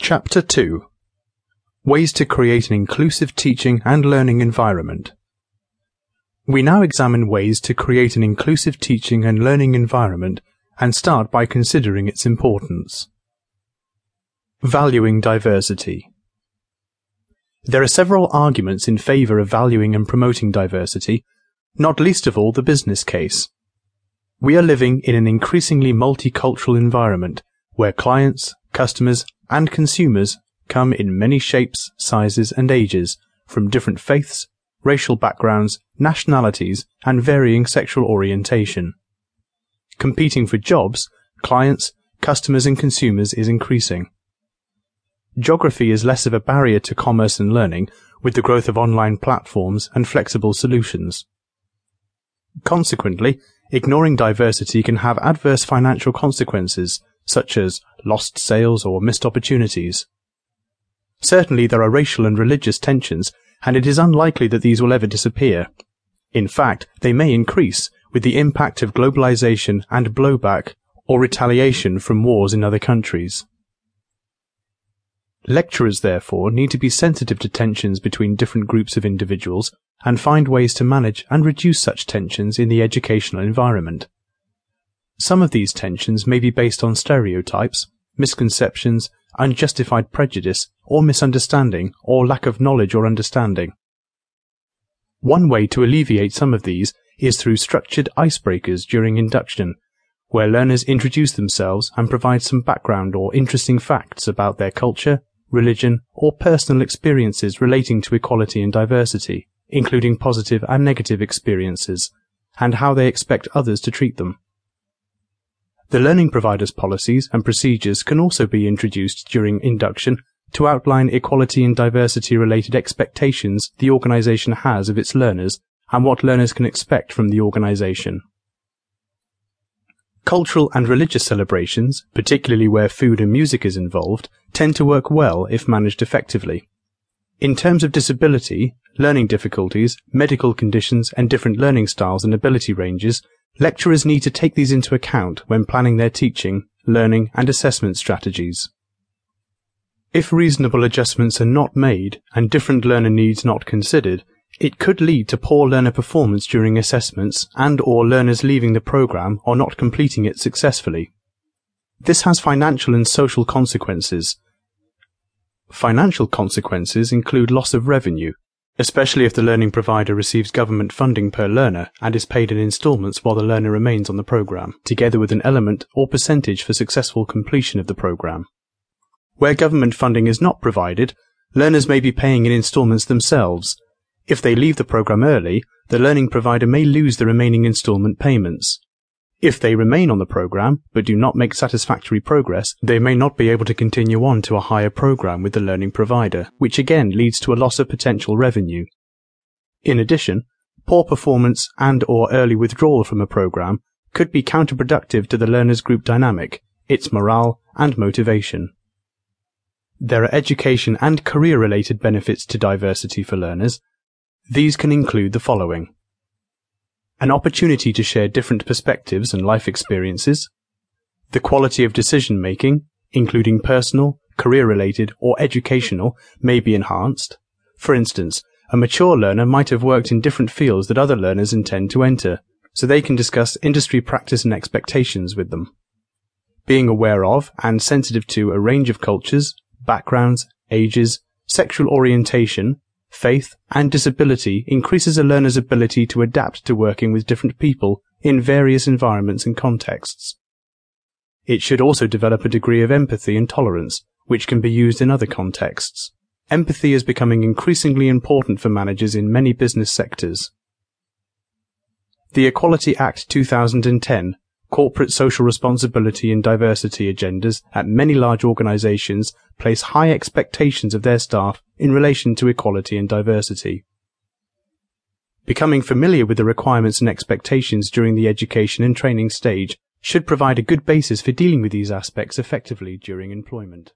Chapter 2 Ways to create an inclusive teaching and learning environment. We now examine ways to create an inclusive teaching and learning environment and start by considering its importance. Valuing diversity. There are several arguments in favor of valuing and promoting diversity, not least of all the business case. We are living in an increasingly multicultural environment where clients, customers, and consumers come in many shapes, sizes, and ages from different faiths, racial backgrounds, nationalities, and varying sexual orientation. Competing for jobs, clients, customers, and consumers is increasing. Geography is less of a barrier to commerce and learning with the growth of online platforms and flexible solutions. Consequently, ignoring diversity can have adverse financial consequences, such as lost sales or missed opportunities. Certainly there are racial and religious tensions, and it is unlikely that these will ever disappear. In fact, they may increase with the impact of globalization and blowback or retaliation from wars in other countries. Lecturers, therefore, need to be sensitive to tensions between different groups of individuals and find ways to manage and reduce such tensions in the educational environment. Some of these tensions may be based on stereotypes, misconceptions, unjustified prejudice, or misunderstanding, or lack of knowledge or understanding. One way to alleviate some of these is through structured icebreakers during induction, where learners introduce themselves and provide some background or interesting facts about their culture, religion, or personal experiences relating to equality and diversity, including positive and negative experiences, and how they expect others to treat them. The learning provider's policies and procedures can also be introduced during induction to outline equality and diversity related expectations the organization has of its learners and what learners can expect from the organization. Cultural and religious celebrations, particularly where food and music is involved, tend to work well if managed effectively. In terms of disability, learning difficulties, medical conditions, and different learning styles and ability ranges, lecturers need to take these into account when planning their teaching, learning, and assessment strategies. If reasonable adjustments are not made and different learner needs not considered, it could lead to poor learner performance during assessments and or learners leaving the program or not completing it successfully. This has financial and social consequences. Financial consequences include loss of revenue, especially if the learning provider receives government funding per learner and is paid in installments while the learner remains on the program, together with an element or percentage for successful completion of the program. Where government funding is not provided, learners may be paying in installments themselves, if they leave the program early, the learning provider may lose the remaining installment payments. If they remain on the program but do not make satisfactory progress, they may not be able to continue on to a higher program with the learning provider, which again leads to a loss of potential revenue. In addition, poor performance and or early withdrawal from a program could be counterproductive to the learner's group dynamic, its morale and motivation. There are education and career related benefits to diversity for learners, these can include the following. An opportunity to share different perspectives and life experiences, the quality of decision making, including personal, career related, or educational, may be enhanced. For instance, a mature learner might have worked in different fields that other learners intend to enter, so they can discuss industry practice and expectations with them. Being aware of and sensitive to a range of cultures, backgrounds, ages, sexual orientation, faith, and disability increases a learner's ability to adapt to working with different people in various environments and contexts. It should also develop a degree of empathy and tolerance, which can be used in other contexts. Empathy is becoming increasingly important for managers in many business sectors. The Equality Act 2010 corporate social responsibility and diversity agendas at many large organizations place high expectations of their staff in relation to equality and diversity. Becoming familiar with the requirements and expectations during the education and training stage should provide a good basis for dealing with these aspects effectively during employment.